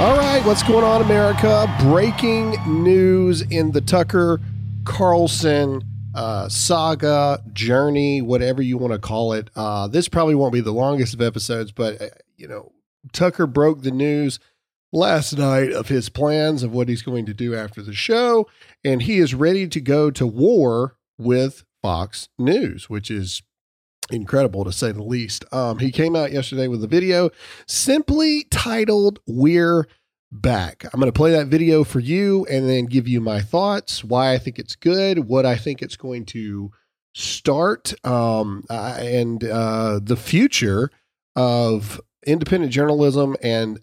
All right, what's going on, America? Breaking news in the Tucker Carlson uh, saga, journey, whatever you want to call it. Uh, this probably won't be the longest of episodes, but, uh, you know, Tucker broke the news last night of his plans of what he's going to do after the show, and he is ready to go to war with Fox News, which is incredible to say the least. Um, he came out yesterday with a video simply titled We're Back. I'm going to play that video for you and then give you my thoughts, why I think it's good, what I think it's going to start, um, uh, and uh, the future of independent journalism and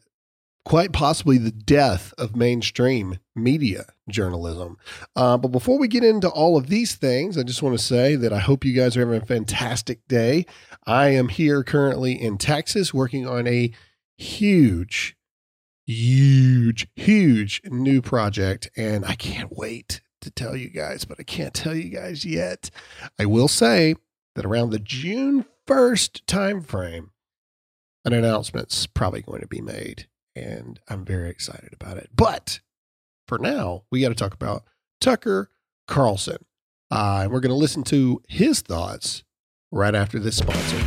quite possibly the death of mainstream media journalism. Uh, but before we get into all of these things, I just want to say that I hope you guys are having a fantastic day. I am here currently in Texas working on a huge, huge, huge new project, and I can't wait to tell you guys, but I can't tell you guys yet. I will say that around the June 1st timeframe, an announcement's probably going to be made and I'm very excited about it. But for now, we got to talk about Tucker Carlson. Uh, and we're going to listen to his thoughts right after this sponsor.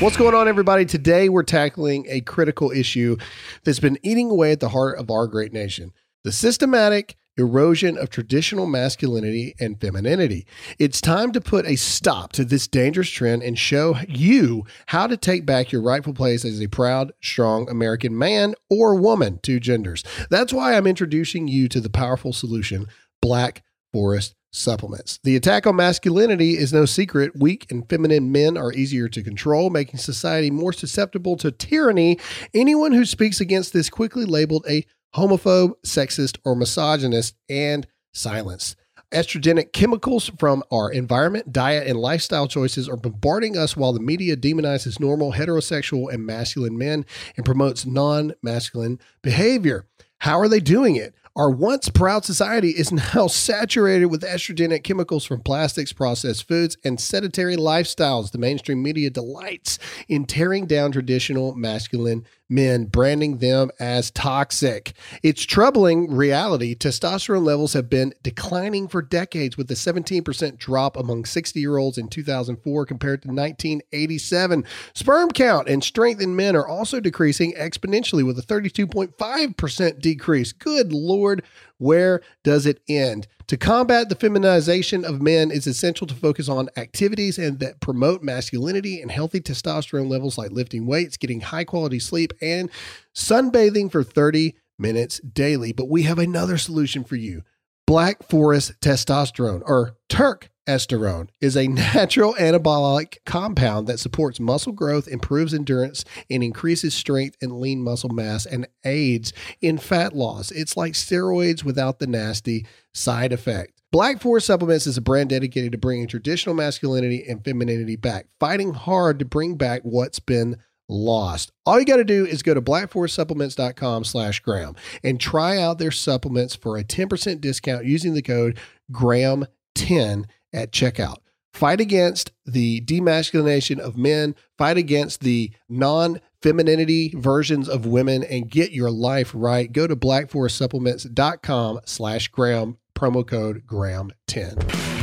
What's going on, everybody? Today, we're tackling a critical issue that's been eating away at the heart of our great nation the systematic erosion of traditional masculinity and femininity. It's time to put a stop to this dangerous trend and show you how to take back your rightful place as a proud, strong American man or woman, two genders. That's why I'm introducing you to the powerful solution, Black Forest supplements. The attack on masculinity is no secret. Weak and feminine men are easier to control, making society more susceptible to tyranny. Anyone who speaks against this quickly labeled a homophobe, sexist, or misogynist, and silenced. Estrogenic chemicals from our environment, diet, and lifestyle choices are bombarding us while the media demonizes normal heterosexual and masculine men and promotes non masculine behavior. How are they doing it? Our once proud society is now saturated with estrogenic chemicals from plastics, processed foods, and sedentary lifestyles. The mainstream media delights in tearing down traditional masculine men, branding them as toxic. It's troubling reality. Testosterone levels have been declining for decades, with a 17% drop among 60 year olds in 2004 compared to 1987. Sperm count and strength in men are also decreasing exponentially, with a 32.5% decrease. Good Lord, where does it end? To combat the feminization of men, it's essential to focus on activities and that promote masculinity and healthy testosterone levels like lifting weights, getting high quality sleep, and sunbathing for 30 minutes daily. But we have another solution for you. Black Forest testosterone or Turk esterone is a natural anabolic compound that supports muscle growth, improves endurance, and increases strength and lean muscle mass and aids in fat loss. It's like steroids without the nasty side effect. Black Forest Supplements is a brand dedicated to bringing traditional masculinity and femininity back, fighting hard to bring back what's been lost. All you got to do is go to blackforestsupplements.com slash Graham and try out their supplements for a 10% discount using the code Graham10 at checkout. Fight against the demasculination of men, fight against the non femininity versions of women, and get your life right. Go to blackforestsupplements.com slash Graham, promo code Graham10.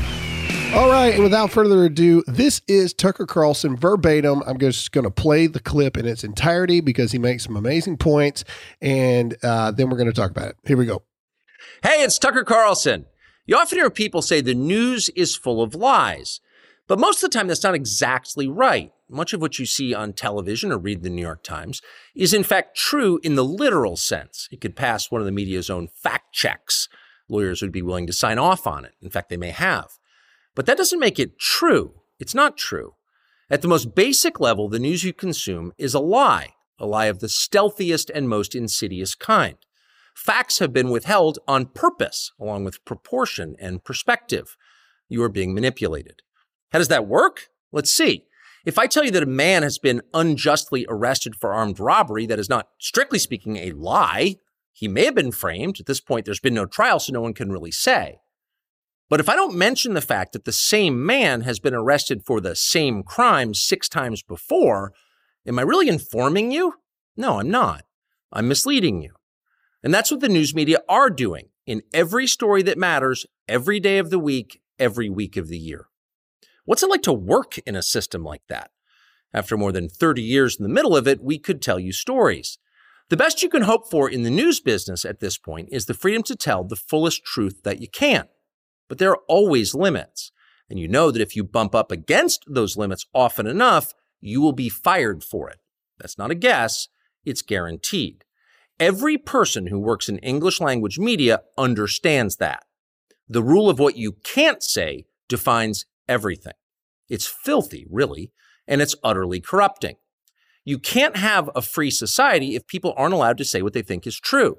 All right, and without further ado, this is Tucker Carlson verbatim. I'm just going to play the clip in its entirety because he makes some amazing points, and uh, then we're going to talk about it. Here we go. Hey, it's Tucker Carlson. You often hear people say the news is full of lies, but most of the time that's not exactly right. Much of what you see on television or read in the New York Times is in fact true in the literal sense. It could pass one of the media's own fact checks. Lawyers would be willing to sign off on it. In fact, they may have. But that doesn't make it true. It's not true. At the most basic level, the news you consume is a lie, a lie of the stealthiest and most insidious kind. Facts have been withheld on purpose, along with proportion and perspective. You are being manipulated. How does that work? Let's see. If I tell you that a man has been unjustly arrested for armed robbery, that is not, strictly speaking, a lie. He may have been framed. At this point, there's been no trial, so no one can really say. But if I don't mention the fact that the same man has been arrested for the same crime six times before, am I really informing you? No, I'm not. I'm misleading you. And that's what the news media are doing in every story that matters, every day of the week, every week of the year. What's it like to work in a system like that? After more than 30 years in the middle of it, we could tell you stories. The best you can hope for in the news business at this point is the freedom to tell the fullest truth that you can. But there are always limits. And you know that if you bump up against those limits often enough, you will be fired for it. That's not a guess, it's guaranteed. Every person who works in English language media understands that. The rule of what you can't say defines everything. It's filthy, really, and it's utterly corrupting. You can't have a free society if people aren't allowed to say what they think is true.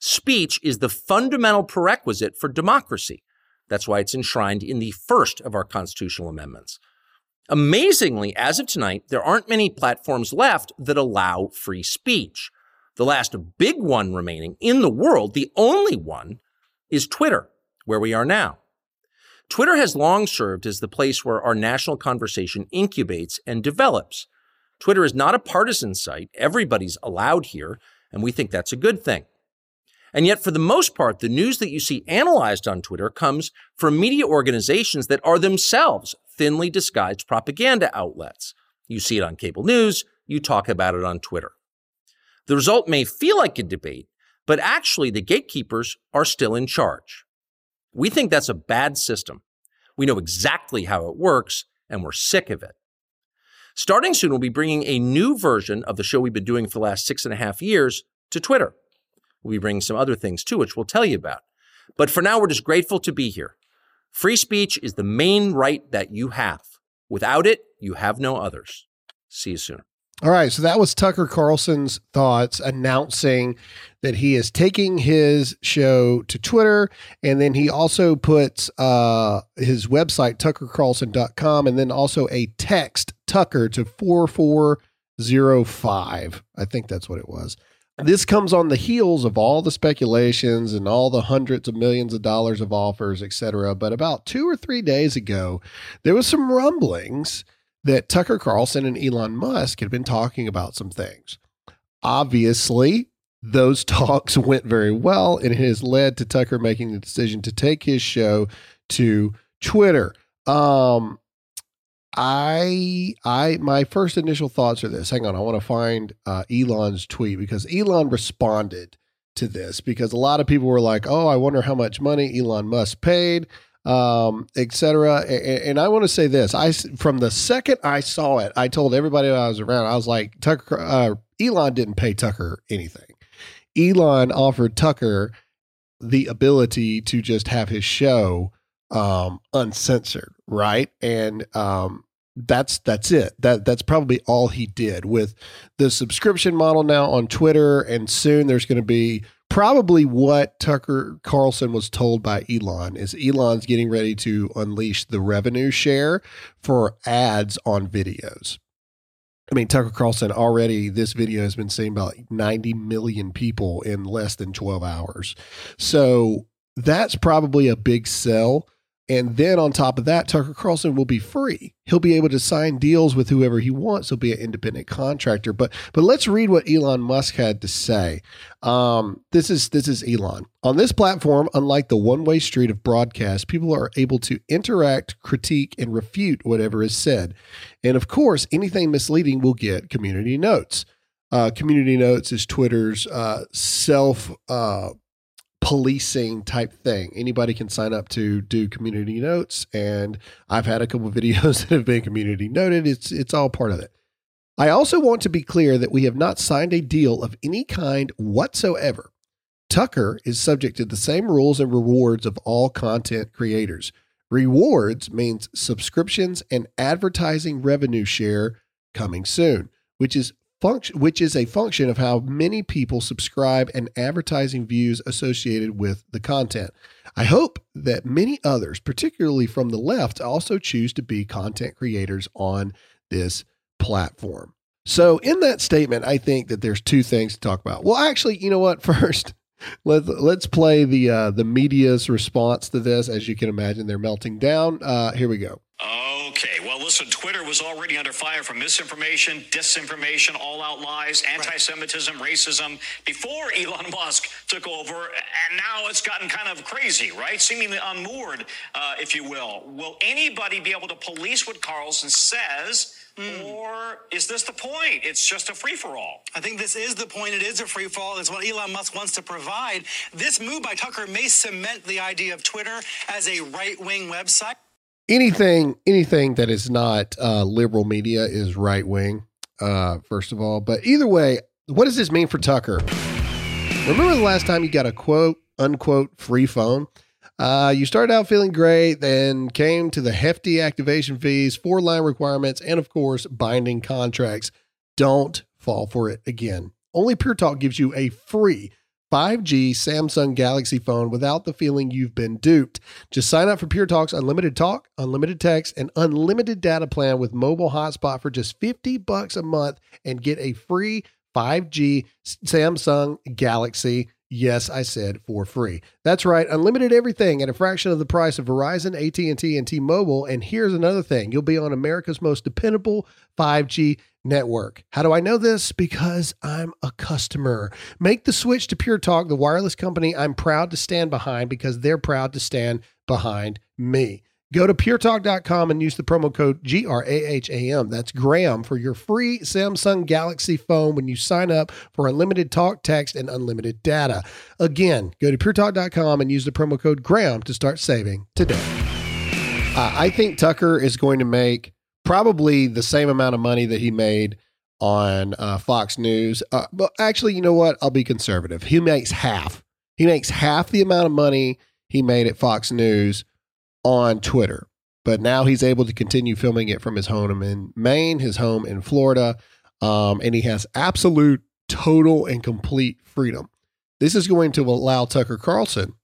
Speech is the fundamental prerequisite for democracy. That's why it's enshrined in the first of our constitutional amendments. Amazingly, as of tonight, there aren't many platforms left that allow free speech. The last big one remaining in the world, the only one, is Twitter, where we are now. Twitter has long served as the place where our national conversation incubates and develops. Twitter is not a partisan site. Everybody's allowed here, and we think that's a good thing. And yet, for the most part, the news that you see analyzed on Twitter comes from media organizations that are themselves thinly disguised propaganda outlets. You see it on cable news, you talk about it on Twitter. The result may feel like a debate, but actually the gatekeepers are still in charge. We think that's a bad system. We know exactly how it works, and we're sick of it. Starting soon, we'll be bringing a new version of the show we've been doing for the last six and a half years to Twitter. We'll be bringing some other things too, which we'll tell you about. But for now, we're just grateful to be here. Free speech is the main right that you have. Without it, you have no others. See you soon. All right, so that was Tucker Carlson's thoughts announcing that he is taking his show to Twitter. And then he also puts uh, his website, tuckercarlson.com, and then also a text, Tucker, to 4405. I think that's what it was. This comes on the heels of all the speculations and all the hundreds of millions of dollars of offers, et cetera. But about two or three days ago, there was some rumblings that Tucker Carlson and Elon Musk had been talking about some things. Obviously, those talks went very well, and it has led to Tucker making the decision to take his show to Twitter. Um, I I my first initial thoughts are this. Hang on, I want to find uh, Elon's tweet because Elon responded to this because a lot of people were like, "Oh, I wonder how much money Elon Musk paid." Um, etc. And, and, I want to say this: I from the second I saw it, I told everybody I was around, I was like, Tucker, uh, Elon didn't pay Tucker anything. Elon offered Tucker the ability to just have his show um, uncensored, right? And um, that's that's it. That that's probably all he did with the subscription model now on Twitter, and soon there's going to be probably what Tucker Carlson was told by Elon is Elon's getting ready to unleash the revenue share for ads on videos. I mean, Tucker Carlson already, this video has been seen by like 90 million people in less than 12 hours. So that's probably a big sell and then on top of that, Tucker Carlson will be free. He'll be able to sign deals with whoever he wants. He'll be an independent contractor. But but let's read what Elon Musk had to say. Um, this is this is Elon. On this platform, unlike the one-way street of broadcast, people are able to interact, critique, and refute whatever is said. And of course, anything misleading will get community notes. Uh, community notes is Twitter's uh, self uh, policing type thing. Anybody can sign up to do community notes, and I've had a couple videos that have been community noted. It's it's all part of it. I also want to be clear that we have not signed a deal of any kind whatsoever. Tucker is subject to the same rules and rewards of all content creators. Rewards means subscriptions and advertising revenue share coming soon, which is function, which is a function of how many people subscribe and advertising views associated with the content. I hope that many others, particularly from the left, also choose to be content creators on this platform. So, in that statement, I think that there's two things to talk about. Well, actually, you know what? First, Let's let's play the uh, the media's response to this. As you can imagine, they're melting down. Uh, here we go. Okay, listen, Twitter was already under fire from misinformation, disinformation, all out lies, anti Semitism, racism before Elon Musk took over, and now it's gotten kind of crazy, right? Seemingly unmoored, uh, if you will. Will anybody be able to police what Carlson says? Or is this the point? It's just a free for all. I think this is the point. It is a free for all. It's what Elon Musk wants to provide. This move by Tucker may cement the idea of Twitter as a right wing website. Anything anything that is not uh, liberal media is right wing uh, first of all. But either way what does this mean for tucker? Remember the last time you got a quote unquote free phone? Uh, you started out feeling great then came to the hefty activation fees four line requirements and of course binding contracts. Don't fall for it again. Only pure talk gives you a free 5G Samsung Galaxy phone without the feeling you've been duped. Just sign up for Pure Talk's unlimited talk, unlimited text, and unlimited data plan with mobile hotspot for just 50 bucks a month and get a free 5G Samsung Galaxy. Yes, I said for free. That's right, unlimited everything at a fraction of the price of Verizon, AT&T, and T-Mobile. And here's another thing. You'll be on America's most dependable 5G network. How do I know this? Because I'm a customer. Make the switch to Pure Talk, the wireless company I'm proud to stand behind because they're proud to stand behind me. Go to puretalk.com and use the promo code GRAHAM. That's Graham for your free Samsung Galaxy phone when you sign up for unlimited talk, text, and unlimited data. Again, go to puretalk.com and use the promo code Graham to start saving today. Uh, I think Tucker is going to make probably the same amount of money that he made on uh, Fox News. Uh, but actually, you know what? I'll be conservative. He makes half. He makes half the amount of money he made at Fox News on Twitter. But now he's able to continue filming it from his home in Maine, his home in Florida, um, and he has absolute, total, and complete freedom. This is going to allow Tucker Carlson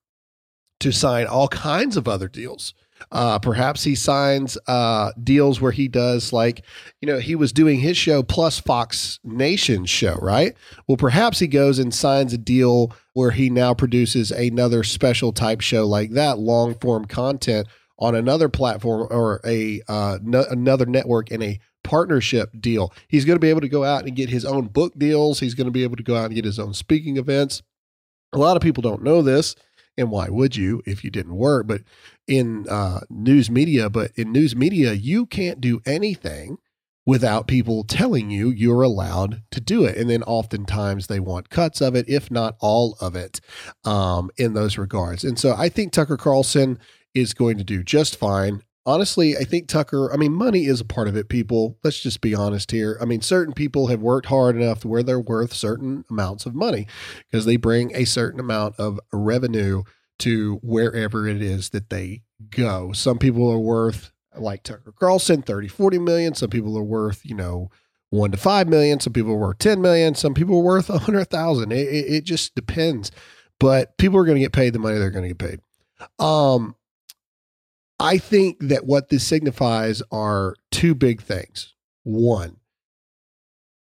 to sign all kinds of other deals. Uh, perhaps he signs uh, deals where he does like, you know, he was doing his show plus Fox Nation show, right? Well, perhaps he goes and signs a deal where he now produces another special type show like that, long form content on another platform or a uh, no, another network in a partnership deal. He's going to be able to go out and get his own book deals. He's going to be able to go out and get his own speaking events. A lot of people don't know this and why would you if you didn't work but in uh, news media but in news media you can't do anything without people telling you you're allowed to do it and then oftentimes they want cuts of it if not all of it um, in those regards and so i think tucker carlson is going to do just fine honestly, I think Tucker, I mean, money is a part of it, people. Let's just be honest here. I mean, certain people have worked hard enough where they're worth certain amounts of money because they bring a certain amount of revenue to wherever it is that they go. Some people are worth, like Tucker Carlson, 30, 40 million. Some people are worth, you know, one to five million. Some people are worth 10 million. Some people are worth a hundred thousand. It, it, it just depends. But people are going to get paid the money they're going to get paid. Um, I think that what this signifies are two big things. One,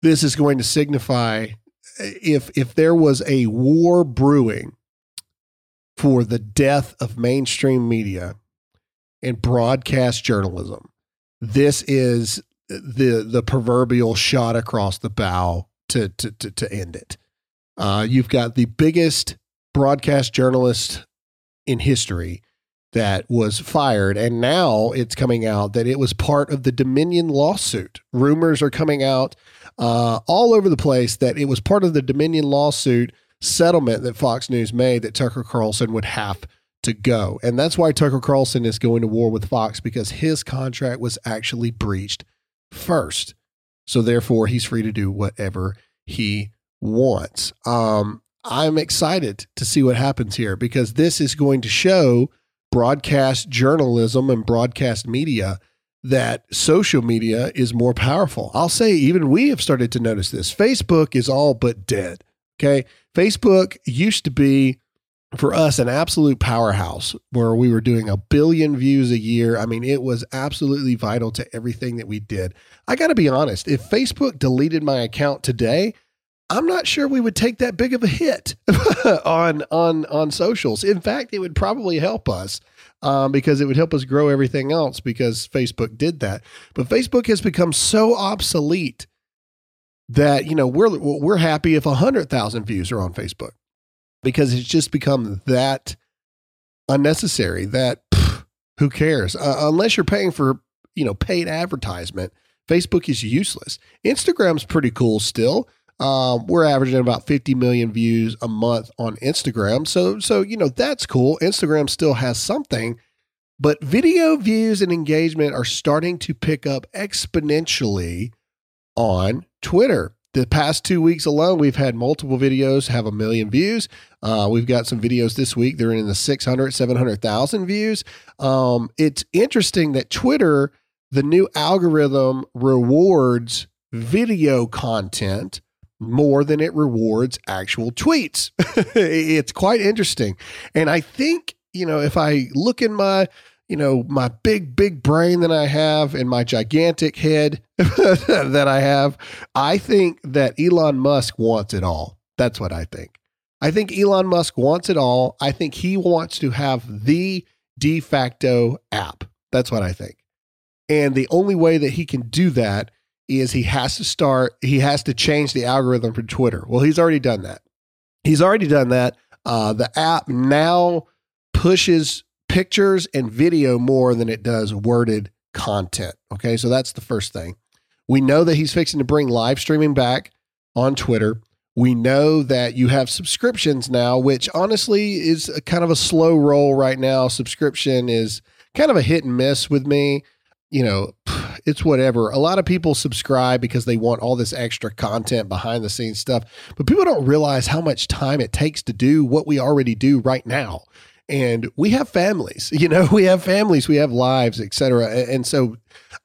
this is going to signify if if there was a war brewing for the death of mainstream media and broadcast journalism, this is the the proverbial shot across the bow to to to, to end it. Uh, you've got the biggest broadcast journalist in history that was fired. And now it's coming out that it was part of the Dominion lawsuit. Rumors are coming out uh, all over the place that it was part of the Dominion lawsuit settlement that Fox News made that Tucker Carlson would have to go. And that's why Tucker Carlson is going to war with Fox because his contract was actually breached first. So therefore, he's free to do whatever he wants. Um, I'm excited to see what happens here because this is going to show broadcast journalism and broadcast media that social media is more powerful. I'll say even we have started to notice this. Facebook is all but dead. Okay. Facebook used to be for us an absolute powerhouse where we were doing a billion views a year. I mean, it was absolutely vital to everything that we did. I got to be honest, if Facebook deleted my account today, I'm not sure we would take that big of a hit on on on socials. In fact, it would probably help us um, because it would help us grow everything else because Facebook did that. But Facebook has become so obsolete that you know we're we're happy if hundred thousand views are on Facebook because it's just become that unnecessary. That pff, who cares uh, unless you're paying for you know paid advertisement. Facebook is useless. Instagram's pretty cool still. Um, we're averaging about 50 million views a month on Instagram. So, so you know that's cool. Instagram still has something, but video views and engagement are starting to pick up exponentially on Twitter. The past two weeks alone, we've had multiple videos have a million views. Uh, we've got some videos this week. They're in the 600, 700,000 views. Um, it's interesting that Twitter, the new algorithm rewards video content more than it rewards actual tweets. it's quite interesting. And I think, you know, if I look in my, you know, my big, big brain that I have and my gigantic head that I have, I think that Elon Musk wants it all. That's what I think. I think Elon Musk wants it all. I think he wants to have the de facto app. That's what I think. And the only way that he can do that is he has to start, he has to change the algorithm for Twitter. Well, he's already done that. He's already done that. Uh, the app now pushes pictures and video more than it does worded content. Okay, so that's the first thing. We know that he's fixing to bring live streaming back on Twitter. We know that you have subscriptions now, which honestly is kind of a slow roll right now. Subscription is kind of a hit and miss with me. You know, it's whatever. A lot of people subscribe because they want all this extra content behind the scenes stuff, but people don't realize how much time it takes to do what we already do right now. And we have families, you know, we have families, we have lives, etc. And so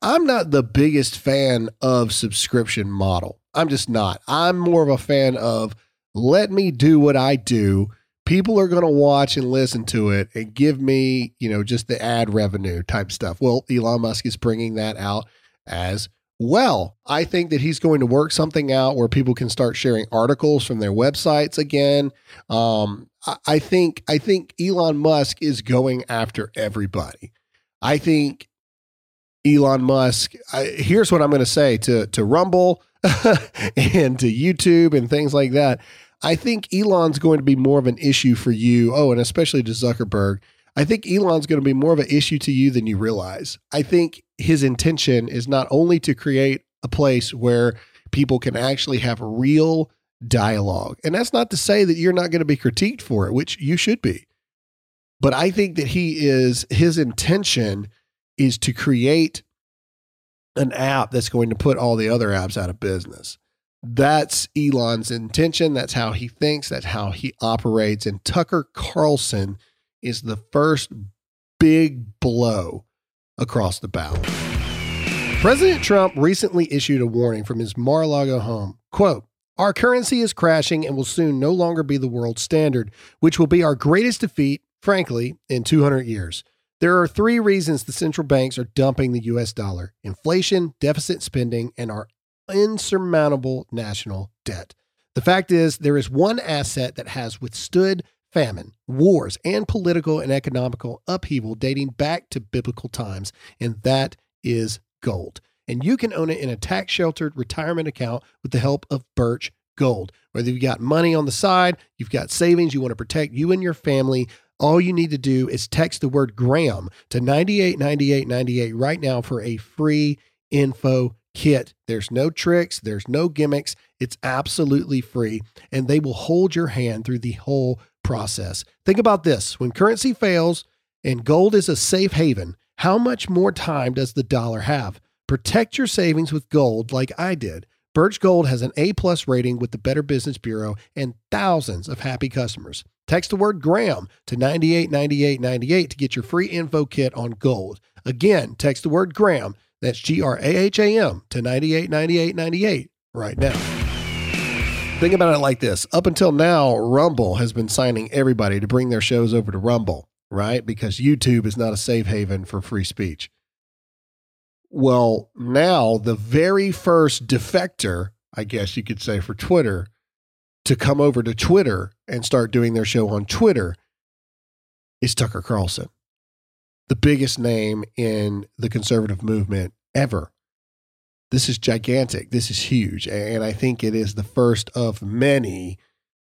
I'm not the biggest fan of subscription model. I'm just not. I'm more of a fan of let me do what I do people are going to watch and listen to it and give me, you know, just the ad revenue type stuff. Well, Elon Musk is bringing that out as well. I think that he's going to work something out where people can start sharing articles from their websites again. Um, I think I think Elon Musk is going after everybody. I think Elon Musk. I, here's what I'm going to say to to Rumble and to YouTube and things like that. I think Elon's going to be more of an issue for you. Oh, and especially to Zuckerberg. I think Elon's going to be more of an issue to you than you realize. I think his intention is not only to create a place where people can actually have real dialogue. And that's not to say that you're not going to be critiqued for it, which you should be. But I think that he is, his intention is to create an app that's going to put all the other apps out of business. That's Elon's intention. That's how he thinks. That's how he operates. And Tucker Carlson is the first big blow across the bow. President Trump recently issued a warning from his Mar a Lago home. Quote, our currency is crashing and will soon no longer be the world standard, which will be our greatest defeat, frankly, in 200 years. There are three reasons the central banks are dumping the US dollar inflation, deficit spending, and our insurmountable national debt. The fact is, there is one asset that has withstood famine, wars, and political and economical upheaval dating back to biblical times, and that is gold. And you can own it in a tax sheltered retirement account with the help of Birch Gold. Whether you've got money on the side, you've got savings, you want to protect you and your family, all you need to do is text the word Graham to 989898 right now for a free info kit. There's no tricks, there's no gimmicks. It's absolutely free, and they will hold your hand through the whole process. Think about this when currency fails and gold is a safe haven, how much more time does the dollar have? Protect your savings with gold like I did. Birch Gold has an A plus rating with the Better Business Bureau and thousands of happy customers. Text the word Graham to 989898 to get your free info kit on gold. Again, text the word Graham that's G R A H A M to 989898 right now. Think about it like this. Up until now, Rumble has been signing everybody to bring their shows over to Rumble, right? Because YouTube is not a safe haven for free speech. Well, now the very first defector, I guess you could say, for Twitter to come over to Twitter and start doing their show on Twitter is Tucker Carlson, the biggest name in the conservative movement ever. This is gigantic. This is huge. And I think it is the first of many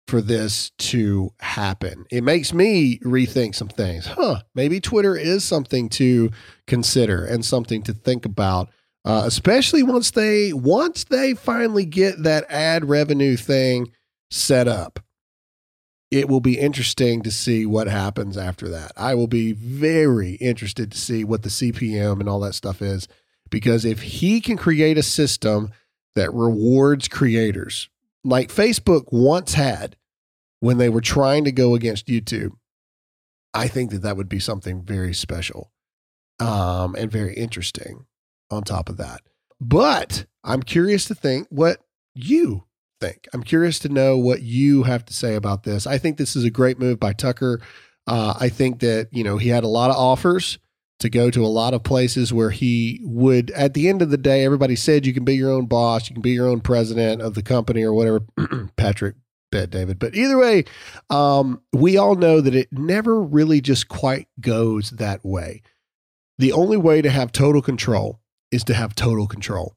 for this to happen. It makes me rethink some things. Huh, maybe Twitter is something to consider and something to think about. Uh, especially once they once they finally get that ad revenue thing set up it will be interesting to see what happens after that. I will be very interested to see what the CPM and all that stuff is because if he can create a system that rewards creators like Facebook once had when they were trying to go against YouTube, I think that that would be something very special um, and very interesting on top of that. But I'm curious to think what you think. I'm curious to know what you have to say about this. I think this is a great move by Tucker. Uh, I think that you know he had a lot of offers to go to a lot of places where he would. At the end of the day, everybody said you can be your own boss, you can be your own president of the company or whatever. Patrick Bet David, but either way, um, we all know that it never really just quite goes that way. The only way to have total control is to have total control.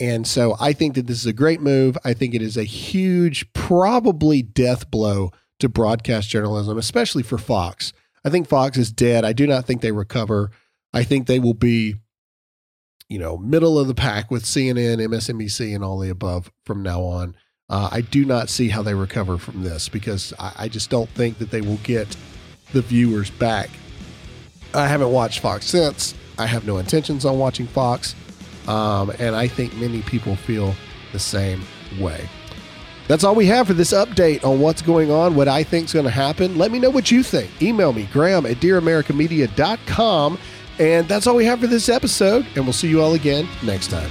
And so I think that this is a great move. I think it is a huge, probably death blow to broadcast journalism, especially for Fox. I think Fox is dead. I do not think they recover. I think they will be, you know, middle of the pack with CNN, MSNBC, and all the above from now on. Uh, I do not see how they recover from this because I, I just don't think that they will get the viewers back. I haven't watched Fox since. I have no intentions on watching Fox. Um, and I think many people feel the same way. That's all we have for this update on what's going on, what I think is going to happen. Let me know what you think. Email me, graham at dearamericamedia.com. And that's all we have for this episode. And we'll see you all again next time.